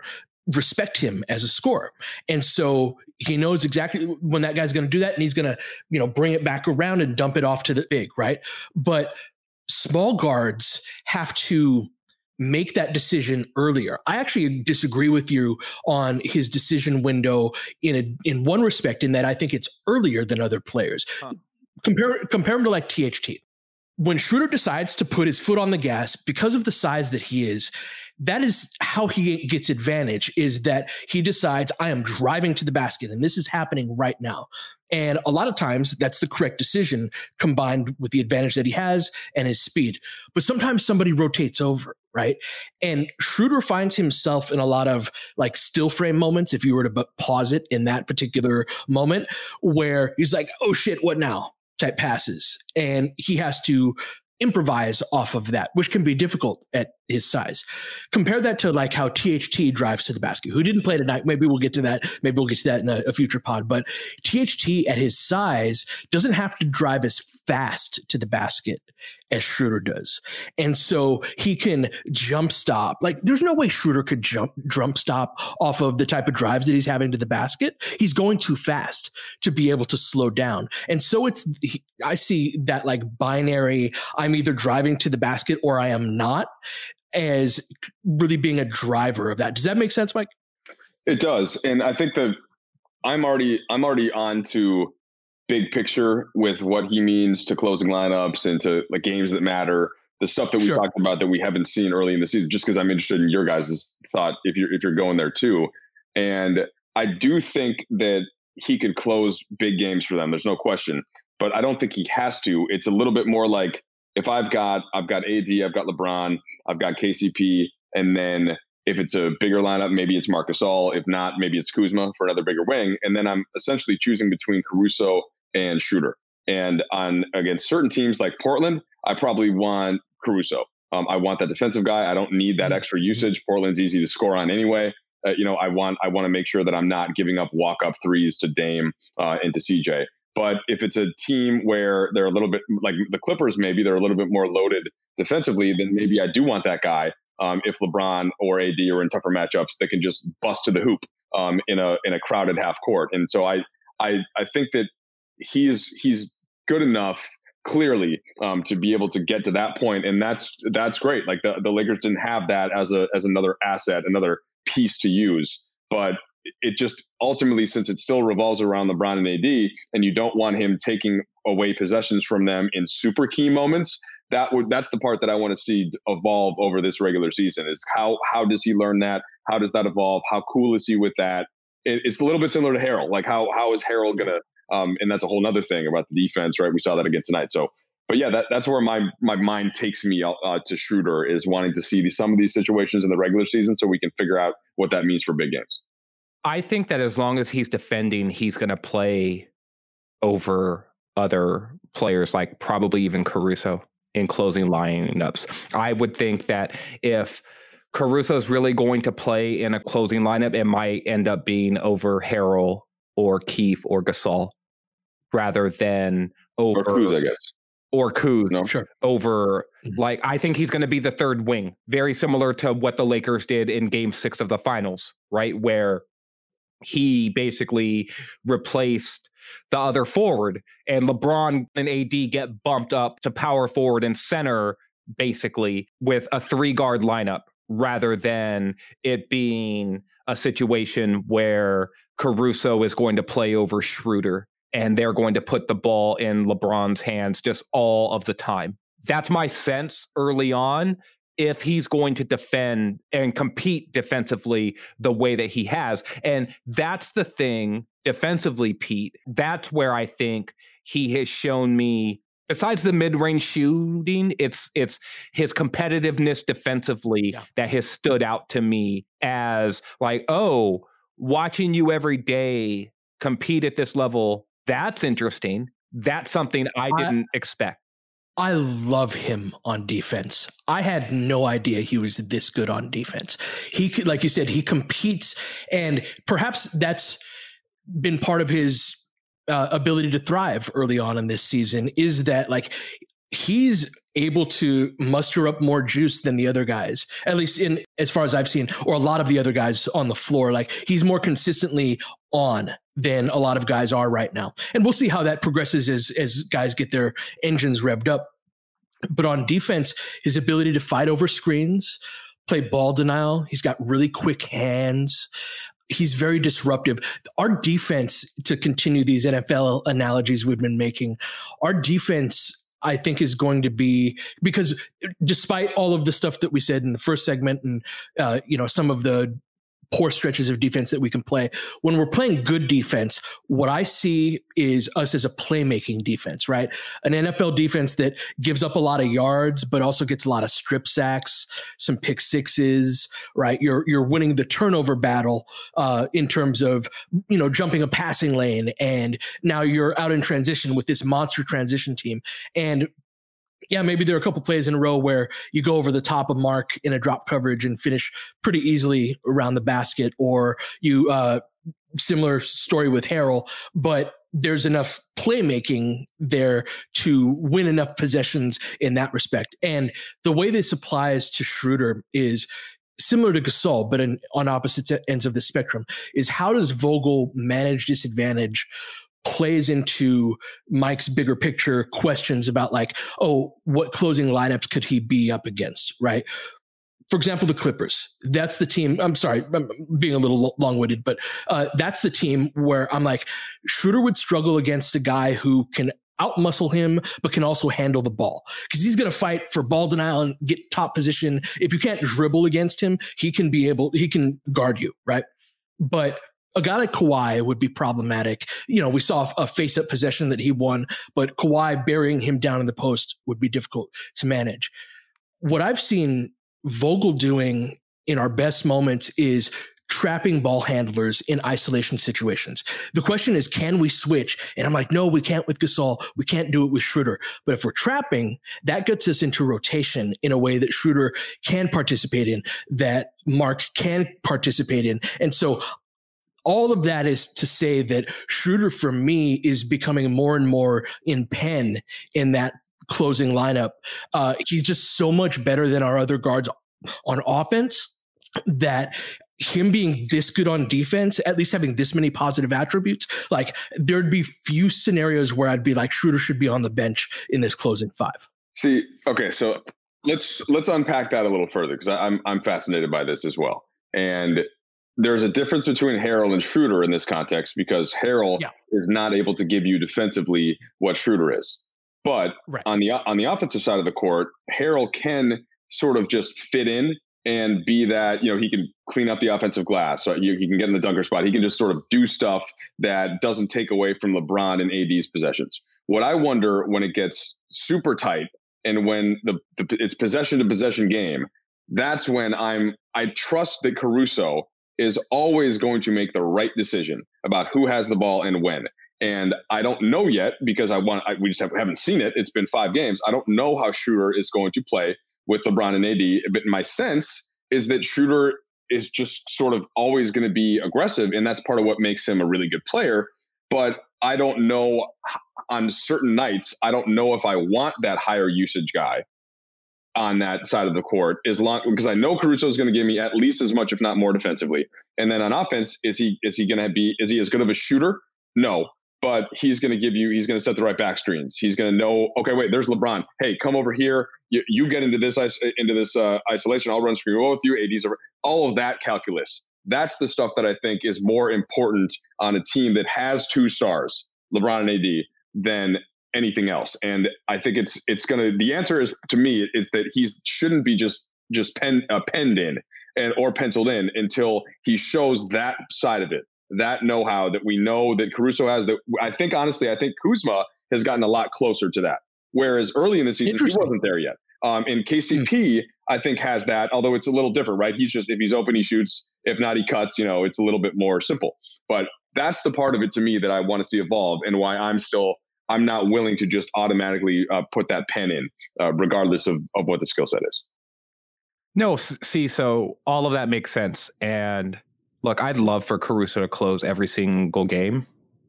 respect him as a scorer. And so he knows exactly when that guy's going to do that and he's going to, you know, bring it back around and dump it off to the big, right? But small guards have to make that decision earlier. I actually disagree with you on his decision window in a in one respect in that I think it's earlier than other players. Huh. Compare compare him to like THT when Schroeder decides to put his foot on the gas because of the size that he is, that is how he gets advantage is that he decides I am driving to the basket and this is happening right now. And a lot of times that's the correct decision combined with the advantage that he has and his speed. But sometimes somebody rotates over, right? And Schroeder finds himself in a lot of like still frame moments, if you were to pause it in that particular moment, where he's like, oh shit, what now? Type passes. And he has to improvise off of that, which can be difficult at his size. Compare that to like how THT drives to the basket. Who didn't play tonight? Maybe we'll get to that. Maybe we'll get to that in a, a, future pod. But THT at his size doesn't have to drive as fast to the basket as Schroeder does, and so he can jump stop. Like there's no way Schroeder could jump jump stop off of the type of drives that he's having to the basket. He's going too fast to be able to slow down, and so it's I see that like binary. I'm either driving to the basket or I am not as really being a driver of that. Does that make sense, Mike? It does, and I think that I'm already I'm already on to big picture with what he means to closing lineups and to like games that matter. The stuff that we sure. talked about that we haven't seen early in the season, just because I'm interested in your guys' thought if you're if you're going there too. And I do think that he could close big games for them. There's no question, but I don't think he has to. It's a little bit more like if I've got I've got AD, I've got LeBron, I've got KCP, and then if it's a bigger lineup, maybe it's Marc Gasol. If not, maybe it's Kuzma for another bigger wing. And then I'm essentially choosing between Caruso and Schroeder. And on against certain teams like Portland, I probably want Caruso. Um, I want that defensive guy. I don't need that extra usage. Portland's easy to score on anyway. Uh, you know, I want I want to make sure that I'm not giving up walk up threes to Dame uh, and to CJ. But if it's a team where they're a little bit like the Clippers, maybe they're a little bit more loaded defensively, then maybe I do want that guy. Um, if LeBron or AD are in tougher matchups, they can just bust to the hoop um, in a in a crowded half court. And so I I I think that he's he's good enough clearly um, to be able to get to that point, and that's that's great. Like the, the Lakers didn't have that as a as another asset, another piece to use, but it just ultimately, since it still revolves around LeBron and AD, and you don't want him taking away possessions from them in super key moments, that would that's the part that I want to see evolve over this regular season. Is how how does he learn that? How does that evolve? How cool is he with that? It, it's a little bit similar to Harrell. Like how how is Harrell gonna? Um, and that's a whole other thing about the defense, right? We saw that again tonight. So, but yeah, that, that's where my my mind takes me uh, to Schroeder is wanting to see some of these situations in the regular season so we can figure out what that means for big games. I think that as long as he's defending, he's going to play over other players, like probably even Caruso in closing lineups. I would think that if Caruso is really going to play in a closing lineup, it might end up being over Harrell or Keith or Gasol rather than over or Kuz, I guess. Or Kuz no? sure. over mm-hmm. like I think he's going to be the third wing, very similar to what the Lakers did in game six of the finals, right? Where he basically replaced the other forward, and LeBron and AD get bumped up to power forward and center, basically with a three guard lineup rather than it being a situation where Caruso is going to play over Schroeder and they're going to put the ball in LeBron's hands just all of the time. That's my sense early on if he's going to defend and compete defensively the way that he has. And that's the thing defensively, Pete. That's where I think he has shown me besides the mid-range shooting, it's it's his competitiveness defensively yeah. that has stood out to me as like, oh, watching you every day compete at this level, that's interesting. That's something I didn't I, expect. I love him on defense. I had no idea he was this good on defense. He, like you said, he competes, and perhaps that's been part of his uh, ability to thrive early on in this season. Is that like he's able to muster up more juice than the other guys, at least in as far as I've seen, or a lot of the other guys on the floor. Like he's more consistently on than a lot of guys are right now. And we'll see how that progresses as as guys get their engines revved up. But on defense, his ability to fight over screens, play ball denial, he's got really quick hands. He's very disruptive. Our defense, to continue these NFL analogies we've been making, our defense I think is going to be because despite all of the stuff that we said in the first segment and uh, you know some of the poor stretches of defense that we can play. When we're playing good defense, what I see is us as a playmaking defense, right? An NFL defense that gives up a lot of yards, but also gets a lot of strip sacks, some pick sixes, right? You're you're winning the turnover battle uh, in terms of you know jumping a passing lane, and now you're out in transition with this monster transition team, and yeah, maybe there are a couple plays in a row where you go over the top of Marc in a drop coverage and finish pretty easily around the basket, or you uh, similar story with Harrell, but there's enough playmaking there to win enough possessions in that respect. And the way this applies to Schroeder is similar to Gasol, but in, on opposite ends of the spectrum. Is how does Vogel manage disadvantage plays into Mike's bigger picture questions about like, oh, what closing lineups could he be up against, right? For example, the Clippers. That's the team. I'm sorry, I'm being a little long winded, but uh, that's the team where I'm like, Schroeder would struggle against a guy who can outmuscle him, but can also handle the ball because he's going to fight for ball denial and get top position. If you can't dribble against him, he can be able, he can guard you, right? But a guy like Kawhi would be problematic. You know, we saw a face up possession that he won, but Kawhi burying him down in the post would be difficult to manage. What I've seen Vogel doing in our best moments is trapping ball handlers in isolation situations. The question is, can we switch? And I'm like, no, we can't with Gasol. We can't do it with Schroeder. But if we're trapping, that gets us into rotation in a way that Schroeder can participate in, that Marc can participate in. And so all of that is to say that Schroeder for me is becoming more and more in pen in that closing lineup. Uh, he's just so much better than our other guards on offense that him being this good on defense, at least having this many positive attributes, like there'd be few scenarios where I'd be like Schroeder should be on the bench in this closing five. See, okay, so let's let's unpack that a little further because I'm I'm fascinated by this as well. And there's a difference between Harrell and Schroeder in this context because Harrell yeah. is not able to give you defensively what Schroeder is. But right. on the on the offensive side of the court, Harrell can sort of just fit in and be that you know he can clean up the offensive glass. So he, he can get in the dunker spot. He can just sort of do stuff that doesn't take away from LeBron and AD's possessions. What I wonder when it gets super tight and when the, the it's possession to possession game, that's when I'm I trust that Caruso is always going to make the right decision about who has the ball and when. And I don't know yet because I want I, we just have, haven't seen it. It's been five games. I don't know how Schroeder is going to play with LeBron and AD. But my sense is that Schroeder is just sort of always going to be aggressive, and that's part of what makes him a really good player. But I don't know on certain nights. I don't know if I want that higher usage guy on that side of the court as long because I know Caruso is going to give me at least as much, if not more, defensively. And then on offense, is he is he going to be is he as good of a shooter? No, but he's going to give you he's going to set the right back screens. He's going to know okay, wait, there's LeBron. Hey, come over here. You, you get into this into this uh, isolation. I'll run screen with you. AD's over. All of that calculus. That's the stuff that I think is more important on a team that has two stars, LeBron and AD, than anything else. And I think it's it's gonna. The answer is to me is that he shouldn't be just just pen uh, penned in and or penciled in until he shows that side of it, that know-how that we know that Caruso has. That I think honestly, I think Kuzma has gotten a lot closer to that. Whereas early in the season, he wasn't there yet. Um, and KCP, mm. I think, has that, although it's a little different, right? He's just, if he's open, he shoots. If not, he cuts. You know, it's a little bit more simple. But that's the part of it to me that I want to see evolve and why I'm still I'm not willing to just automatically uh, put that pen in, uh, regardless of, of what the skill set is. No, see, so all of that makes sense. And look, I'd love for Caruso to close every single game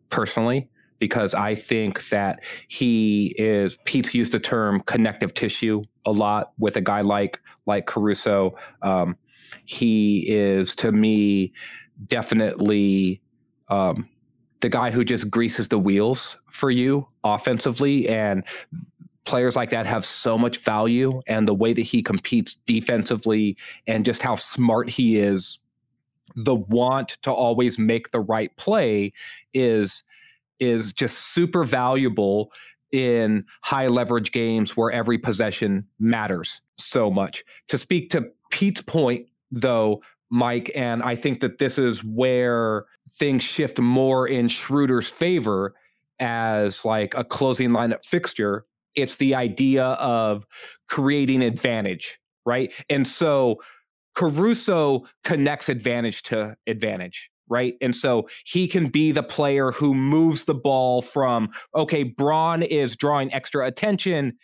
personally, because I think that he is, Pete's used the term connective tissue a lot with a guy like, like Caruso. Um, he is, to me, definitely um, the guy who just greases the wheels for you offensively and players like that have so much value and the way that he competes defensively and just how smart he is the want to always make the right play is is just super valuable in high leverage games where every possession matters so much. To speak to Pete's point though Mike and I think that this is where things shift more in Schroeder's favor as like a closing lineup fixture. It's the idea of creating advantage, right? And so Caruso connects advantage to advantage, right? And so he can be the player who moves the ball from, okay, Bron is drawing extra attention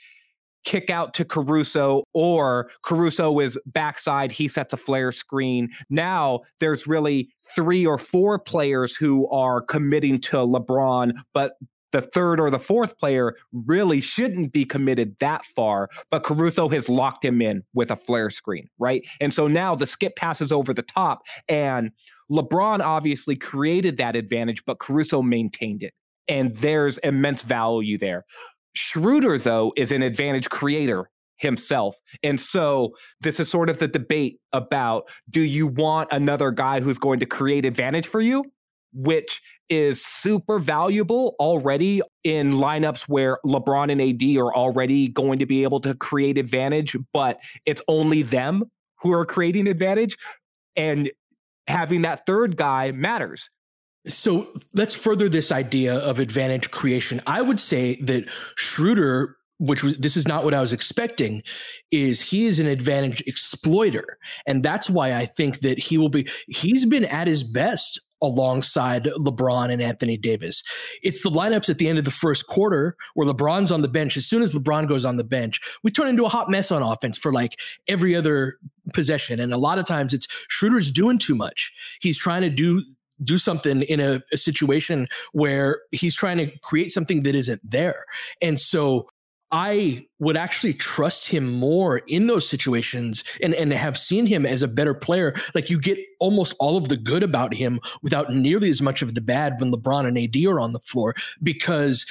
kick out to Caruso or Caruso is backside, he sets a flare screen. Now there's really three or four players who are committing to LeBron, but the third or the fourth player really shouldn't be committed that far, but Caruso has locked him in with a flare screen, right? And so now the skip passes over the top, and LeBron obviously created that advantage, but Caruso maintained it. And there's immense value there. Schroeder, though, is an advantage creator himself. And so this is sort of the debate about do you want another guy who's going to create advantage for you? Which is super valuable already in lineups where LeBron and AD are already going to be able to create advantage, but it's only them who are creating advantage. And having that third guy matters so let's further this idea of advantage creation. I would say that Schroeder which was this is not what I was expecting, is he is an advantage exploiter. And that's why I think that he will be he's been at his best alongside LeBron and Anthony Davis. It's the lineups at the end of the first quarter where LeBron's on the bench. As soon as LeBron goes on the bench, we turn into a hot mess on offense for like every other possession. And a lot of times it's Schroeder's doing too much. He's trying to do do something in a, a situation where he's trying to create something that isn't there. And so I would actually trust him more in those situations and, and have seen him as a better player. Like you get almost all of the good about him without nearly as much of the bad when LeBron and AD are on the floor because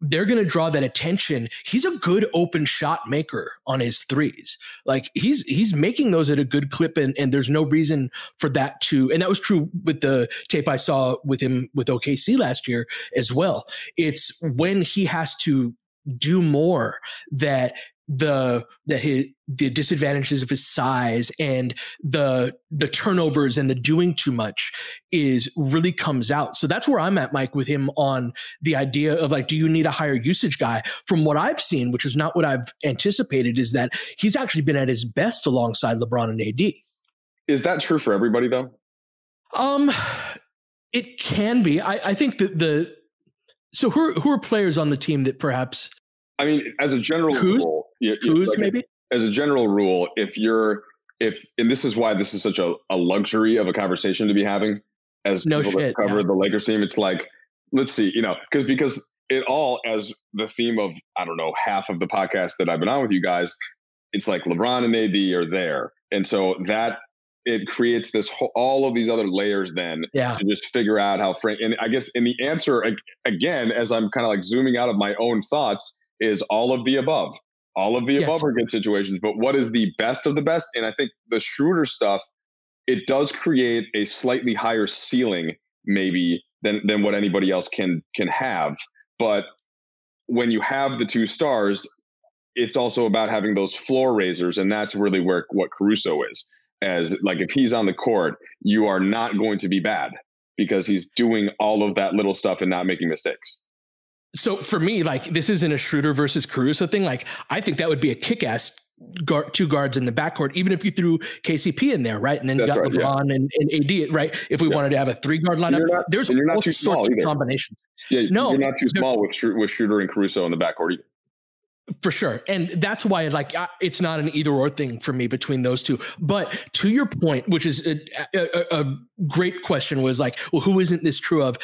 they're going to draw that attention. He's a good open shot maker on his threes. Like he's he's making those at a good clip, and, and there's no reason for that to. And that was true with the tape I saw with him with OKC last year as well. It's when he has to do more that the that his the disadvantages of his size and the the turnovers and the doing too much is really comes out. So that's where I'm at, Mike, with him on the idea of like, do you need a higher usage guy? From what I've seen, which is not what I've anticipated, is that he's actually been at his best alongside LeBron and AD. Is that true for everybody though? Um, it can be. I, I think that the so who are, who are players on the team that perhaps I mean, as a general rule, you, like, maybe? as a general rule, if you're if and this is why this is such a, a luxury of a conversation to be having as No people that cover the Lakers team, it's like, let's see, you know, because because it all as the theme of I don't know half of the podcast that I've been on with you guys, it's like LeBron and AD are there, and so that it creates this whole, all of these other layers then Yeah. to just figure out how Frank and I guess in the answer again as I'm kind of like zooming out of my own thoughts is all of the above. All of the Yes. above are good situations, but what is the best of the best? And I think the Schroeder stuff, it does create a slightly higher ceiling, maybe than than what anybody else can can have. But when you have the two stars, it's also about having those floor raisers, and that's really where what Caruso is. As like if he's on the court, you are not going to be bad because he's doing all of that little stuff and not making mistakes. So for me, like this isn't a Schroeder versus Caruso thing. Like I think that would be a kick-ass guard, two guards in the backcourt, even if you threw KCP in there, right? And then That's got right, yeah. LeBron and, and AD, right? If we Yeah. wanted to have a three-guard lineup, not- there's not all too sorts small of either. combinations Yeah, No, you're not too small with with Schroeder and Caruso in the backcourt either. for sure. And that's why, like, I- it's not an either-or thing for me between those two. But to your point, which is a, a, a great question, was like, well, who isn't this true of?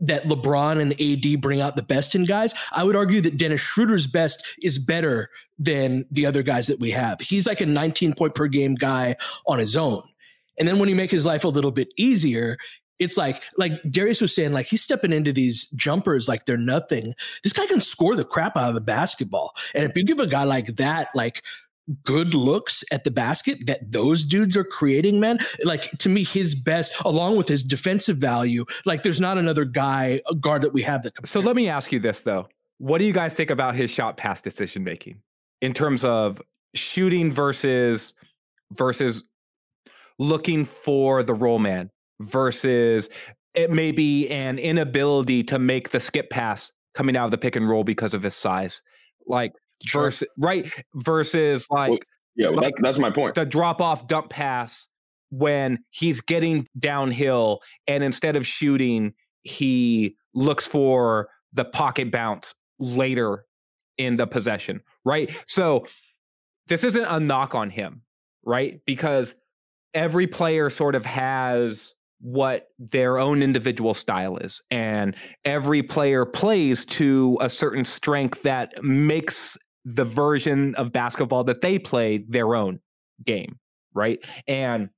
That LeBron and AD bring out the best in guys. I would argue that Dennis Schroeder's best is better than the other guys that we have. He's like a 19 point per game guy on his own. And then when you make his life a little bit easier, it's like like Darius was saying, like he's stepping into these jumpers like they're nothing. This guy can score the crap out of the basketball. And if you give a guy like that, like good looks at the basket that those dudes are creating, man. Like to me, his best, along with his defensive value, like there's not another guy, a guard that we have that. So let me ask you this though. What do you guys think about his shot pass decision making in terms of shooting versus versus looking for the roll man versus it may be an inability to make the skip pass coming out of the pick and roll because of his size. Like Sure. versus right versus like Well, Yeah, well, Like- that, that's my point. the drop off dump pass when he's getting downhill and instead of shooting he looks for the pocket bounce later in the possession right so this isn't a knock on him right because every player sort of has what their own individual style is and every player plays to a certain strength that makes the version of basketball that they play their own game, right? And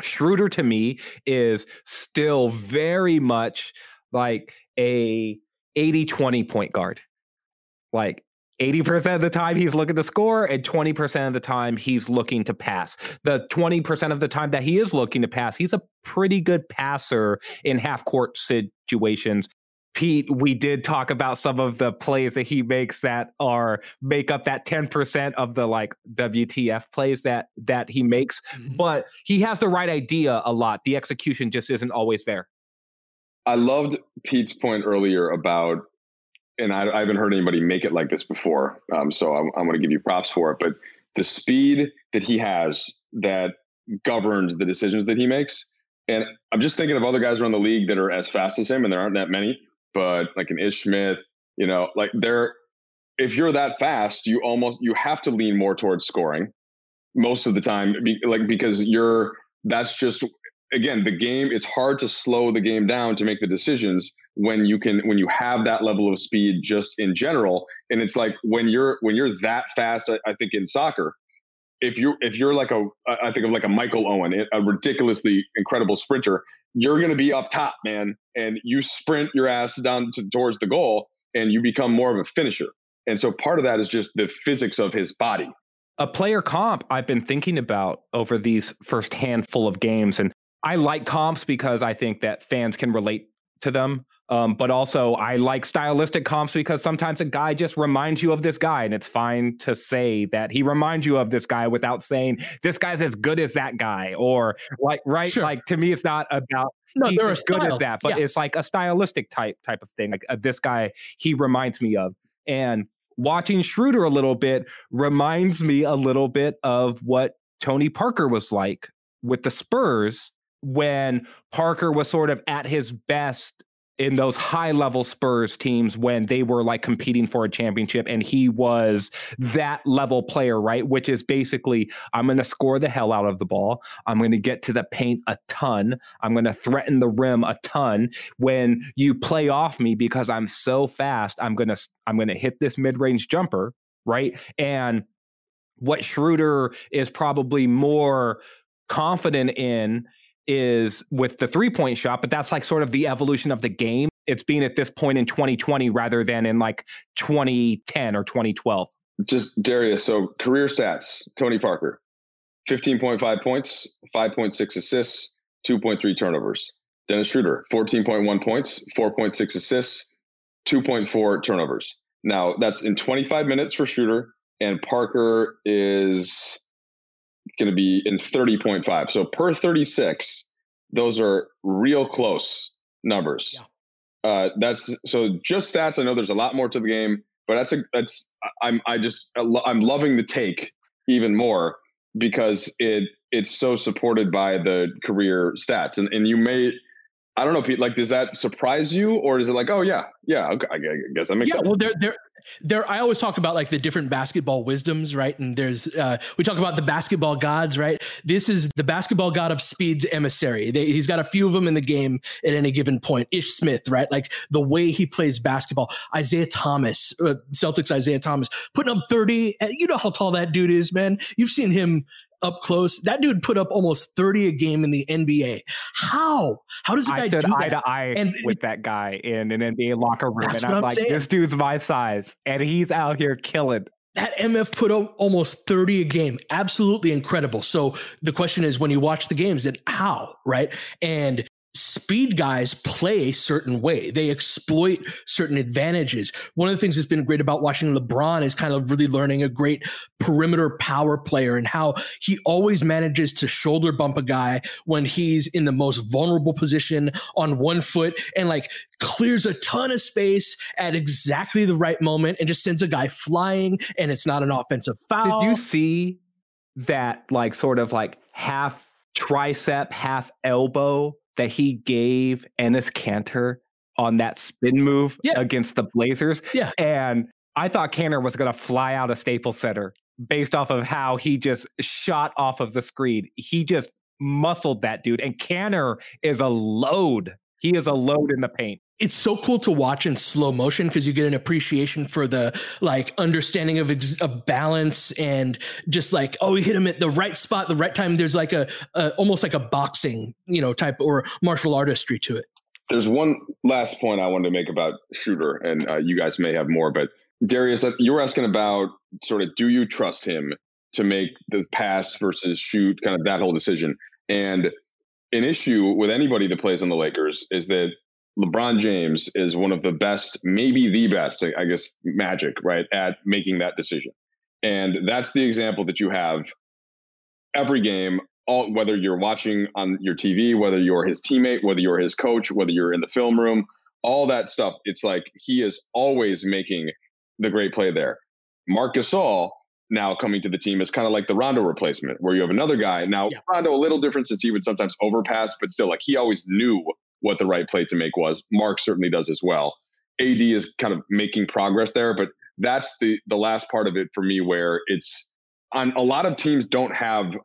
Schroeder to me is still very much like a 80-20 point guard. Like 80% of the time he's looking to score and 20% of the time he's looking to pass. The 20% of the time that he is looking to pass, he's a pretty good passer in half court situations. Pete, we did talk about some of the plays that he makes that are make up that 10% of the like WTF plays that that he makes, but he has the right idea a lot. The execution just isn't always there. I loved Pete's point earlier about and I, I haven't heard anybody make it like this before. Um, so I'm, I'm going to give you props for it. But the speed that he has that governs the decisions that he makes. And I'm just thinking of other guys around the league that are as fast as him, and there aren't that many. But like an Ish Smith, you know, like they're if you're that fast, you almost you have to lean more towards scoring most of the time, like because you're that's just again the game. It's hard to slow the game down to make the decisions when you can when you have that level of speed just in general. And it's like when you're when you're that fast. I, I think in soccer, if you if you're like a I think of like a Michael Owen, a ridiculously incredible sprinter, you're going to be up top, man, and you sprint your ass down to, towards the goal, and you become more of a finisher. And so part of that is just the physics of his body. A player comp I've been thinking about over these first handful of games, and I like comps because I think that fans can relate to them. Um, but also, I like stylistic comps because sometimes a guy just reminds you of this guy, and it's fine to say that he reminds you of this guy without saying this guy's as good as that guy, or like right. Sure. Like to me, it's not about no, he's as good as that, but yeah. it's like a stylistic type type of thing. Like uh, this guy, he reminds me of, and watching Schroeder a little bit reminds me a little bit of what Tony Parker was like with the Spurs when Parker was sort of at his best in those high level Spurs teams when they were like competing for a championship and he was that level player, right? Which is basically, I'm going to score the hell out of the ball. I'm going to get to the paint a ton. I'm going to threaten the rim a ton. When you play off me because I'm so fast, I'm going to, I'm going to hit this mid range jumper, right? And what Schroeder is probably more confident in is with the three point shot, but that's like sort of the evolution of the game. It's being at this point in 2020 rather than in like 2010 or 2012. Just Darius. So career stats Tony Parker 15.5 points, 5.6 assists, 2.3 turnovers. Dennis Schroeder 14.1 points, 4.6 assists, 2.4 turnovers. Now that's in 25 minutes for Schroeder, and Parker is going to be in 30.5. So per 36, those are real close numbers. Yeah. Uh, that's so just stats. I know there's a lot more to the game, but that's a that's I'm I just I'm loving the take even more because it it's so supported by the career stats and and you may I don't know Pete like does that surprise you or is it like oh yeah yeah okay, I guess I make yeah well there there there i always talk about like the different basketball wisdoms right? And there's uh we talk about the basketball gods right? This is the basketball god of speed's emissary. They, he's got a few of them in the game at any given point. Ish smith right? Like the way he plays basketball. Isaiah thomas uh, celtics isaiah thomas putting up 30 uh, you know how tall that dude is man. You've seen him up close. That dude put up almost 30 a game in the NBA. How? How does a guy I stood do eye to eye and, with that guy in an NBA locker room. And I'm, I'm like, saying. this dude's my size. And he's out here killing. That MF put up almost 30 a game. Absolutely incredible. So the question is when you watch the games, then how? Right. And speed guys play a certain way. They exploit certain advantages. One of the things that's been great about watching LeBron is kind of really learning a great perimeter power player and how he always manages to shoulder bump a guy when he's in the most vulnerable position on one foot and like clears a ton of space at exactly the right moment and just sends a guy flying and it's not an offensive foul. Did you see that like sort of like half tricep, half elbow that he gave Enes Kanter on that spin move yeah. against the Blazers. Yeah. And I thought Kanter was going to fly out of Staples Center based off of how he just shot off of the screen. He just muscled that dude. And Kanter is a load. He is a load in the paint it's so cool to watch in slow motion because you get an appreciation for the like understanding of ex- of balance and just like oh he hit him at the right spot the right time. There's like a, a almost like a boxing you know type or martial artistry to it. There's one last point i wanted to make about Schroeder and uh, you guys may have more but darius you were asking about sort of do you trust him to make the pass versus shoot kind of that whole decision. And an issue with anybody that plays on the lakers is that LeBron James is one of the best, maybe the best, I guess, magic, right, at making that decision. And that's the example that you have every game, all whether you're watching on your TV, whether you're his teammate, whether you're his coach, whether you're in the film room, all that stuff. It's like he is always making the great play there. Marc Gasol now coming to the team is kind of like the Rondo replacement, where you have another guy. Now, yeah. Rondo, a little different since he would sometimes overpass, but still, like he always knew what the right play to make was. Marc certainly does as well. AD is kind of making progress there, but that's the the last part of it for me where it's on a lot of teams don't have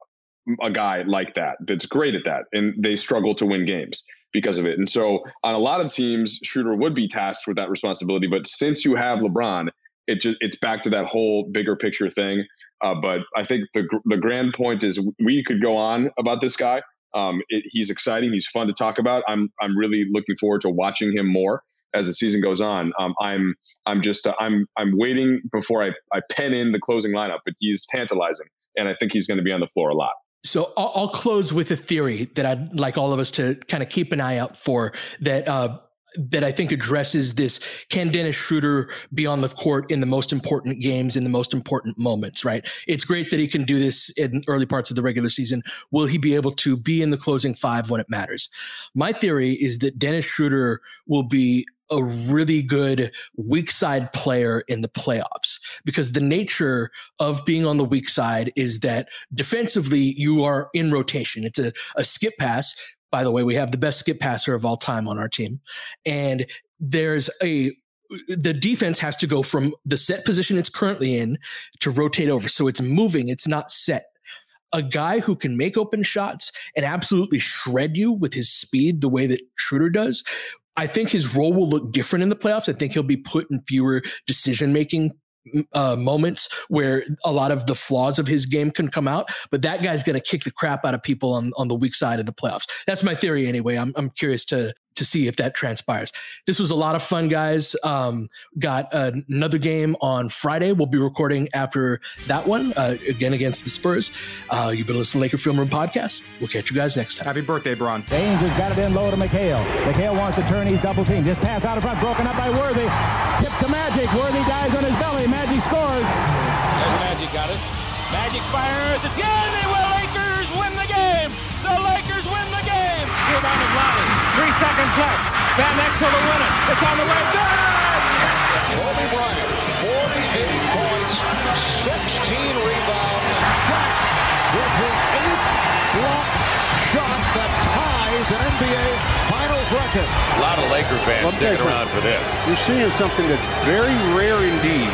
a guy like that that's great at that and they struggle to win games because of it. And so on a lot of teams Schroeder would be tasked with that responsibility, but since you have LeBron, it just it's back to that whole bigger picture thing. Uh, but I think the the grand point is we could go on about this guy. Um, it, he's exciting. He's fun to talk about. I'm I'm really looking forward to watching him more as the season goes on. Um, I'm I'm just uh, I'm I'm waiting before I, I pen in the closing lineup, but he's tantalizing, and I think he's going to be on the floor a lot. So I'll, I'll, close with a theory that I'd like all of us to kind of keep an eye out for that uh, that I think addresses this. Can Dennis Schroeder be on the court in the most important games, in the most important moments, right? It's great that he can do this in early parts of the regular season. Will he be able to be in the closing five when it matters? My theory is that Dennis Schroeder will be a really good weak side player in the playoffs because the nature of being on the weak side is that defensively you are in rotation. It's a, a skip pass by the way, we have the best skip passer of all time on our team. And there's a the defense has to go from the set position it's currently in to rotate over. So it's moving, it's not set. A guy who can make open shots and absolutely shred you with his speed the way that Schroeder does. I think his role will look different in the playoffs. I think he'll be put in fewer decision making uh, moments where a lot of the flaws of his game can come out. But that guy's going to kick the crap out of people on, on the weak side of the playoffs. That's my theory anyway. I'm, I'm curious to to see if that transpires. This was a lot of fun, guys. Um, got another game on Friday. We'll be recording after that one uh, again against the Spurs. Uh, you've been listening to Laker Film Room Podcast. We'll catch you guys next time. Happy birthday, Bron. James has got it in low to McHale. McHale wants to turn. He's double team. Just pass out of front, broken up by Worthy. Tip to Magic. Worthy dies on fires again. They will Lakers win the game. The Lakers win the game. Rebound of Lonnie. Three seconds left. Van Exel to win it. It's on the way. Good! Kobe Bryant, 48 points, 16 rebounds. Shot with his eighth block shot that ties an NBA Finals record. A lot of Laker fans sticking around for this. You're seeing something that's very rare indeed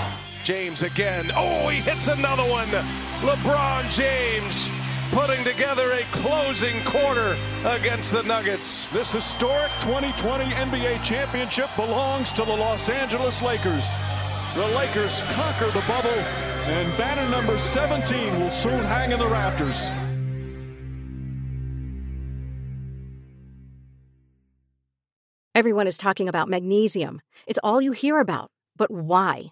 James again. Oh, he hits another one. LeBron James putting together a closing quarter against the Nuggets. This historic 2020 NBA championship belongs to the Los Angeles Lakers. The Lakers conquer the bubble, and banner number 17 will soon hang in the rafters. Everyone is talking about magnesium. It's all you hear about. But why?